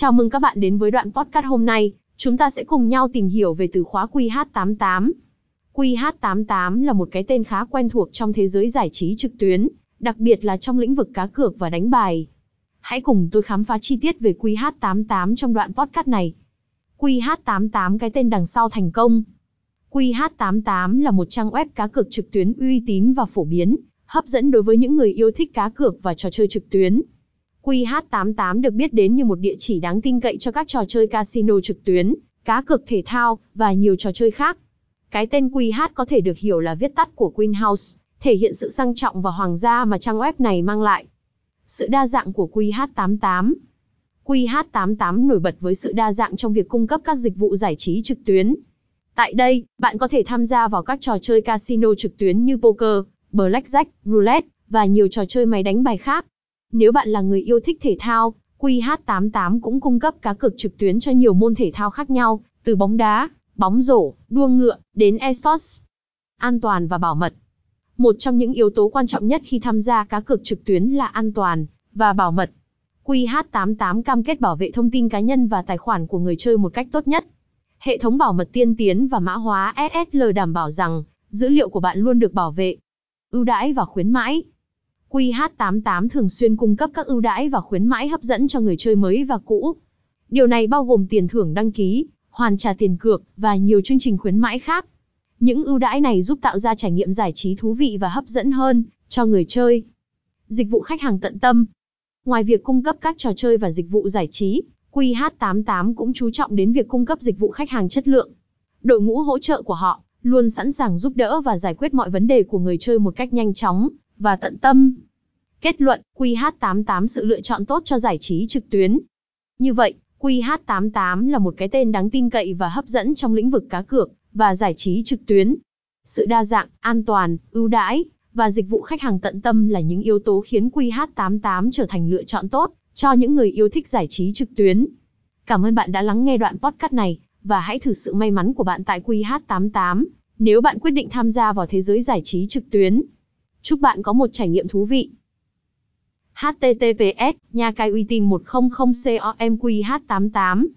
Chào mừng các bạn đến với đoạn podcast hôm nay, chúng ta sẽ cùng nhau tìm hiểu về từ khóa QH88. QH88 là một cái tên khá quen thuộc trong thế giới giải trí trực tuyến, đặc biệt là trong lĩnh vực cá cược và đánh bài. Hãy cùng tôi khám phá chi tiết về QH88 trong đoạn podcast này. QH88 cái tên đằng sau thành công. QH88 là một trang web cá cược trực tuyến uy tín và phổ biến, hấp dẫn đối với những người yêu thích cá cược và trò chơi trực tuyến. QH88 được biết đến như một địa chỉ đáng tin cậy cho các trò chơi casino trực tuyến, cá cược thể thao và nhiều trò chơi khác. Cái tên QH có thể được hiểu là viết tắt của Queen House, thể hiện sự sang trọng và hoàng gia mà trang web này mang lại. Sự đa dạng của QH88 QH88 nổi bật với sự đa dạng trong việc cung cấp các dịch vụ giải trí trực tuyến. Tại đây, bạn có thể tham gia vào các trò chơi casino trực tuyến như poker, blackjack, roulette và nhiều trò chơi máy đánh bài khác. Nếu bạn là người yêu thích thể thao, QH88 cũng cung cấp cá cược trực tuyến cho nhiều môn thể thao khác nhau, từ bóng đá, bóng rổ, đua ngựa, đến esports. An toàn và bảo mật. Một trong những yếu tố quan trọng nhất khi tham gia cá cược trực tuyến là an toàn và bảo mật. QH88 cam kết bảo vệ thông tin cá nhân và tài khoản của người chơi một cách tốt nhất. Hệ thống bảo mật tiên tiến và mã hóa SSL đảm bảo rằng dữ liệu của bạn luôn được bảo vệ. Ưu đãi và khuyến mãi. QH88 thường xuyên cung cấp các ưu đãi và khuyến mãi hấp dẫn cho người chơi mới và cũ. Điều này bao gồm tiền thưởng đăng ký, hoàn trả tiền cược và nhiều chương trình khuyến mãi khác. Những ưu đãi này giúp tạo ra trải nghiệm giải trí thú vị và hấp dẫn hơn cho người chơi. Dịch vụ khách hàng tận tâm. Ngoài việc cung cấp các trò chơi và dịch vụ giải trí, QH88 cũng chú trọng đến việc cung cấp dịch vụ khách hàng chất lượng. Đội ngũ hỗ trợ của họ luôn sẵn sàng giúp đỡ và giải quyết mọi vấn đề của người chơi một cách nhanh chóng và tận tâm. Kết luận, QH88 sự lựa chọn tốt cho giải trí trực tuyến. Như vậy, QH88 là một cái tên đáng tin cậy và hấp dẫn trong lĩnh vực cá cược và giải trí trực tuyến. Sự đa dạng, an toàn, ưu đãi và dịch vụ khách hàng tận tâm là những yếu tố khiến QH88 trở thành lựa chọn tốt cho những người yêu thích giải trí trực tuyến. Cảm ơn bạn đã lắng nghe đoạn podcast này và hãy thử sự may mắn của bạn tại QH88 nếu bạn quyết định tham gia vào thế giới giải trí trực tuyến. Chúc bạn có một trải nghiệm thú vị. https nha cai uy tín 100 comqh 88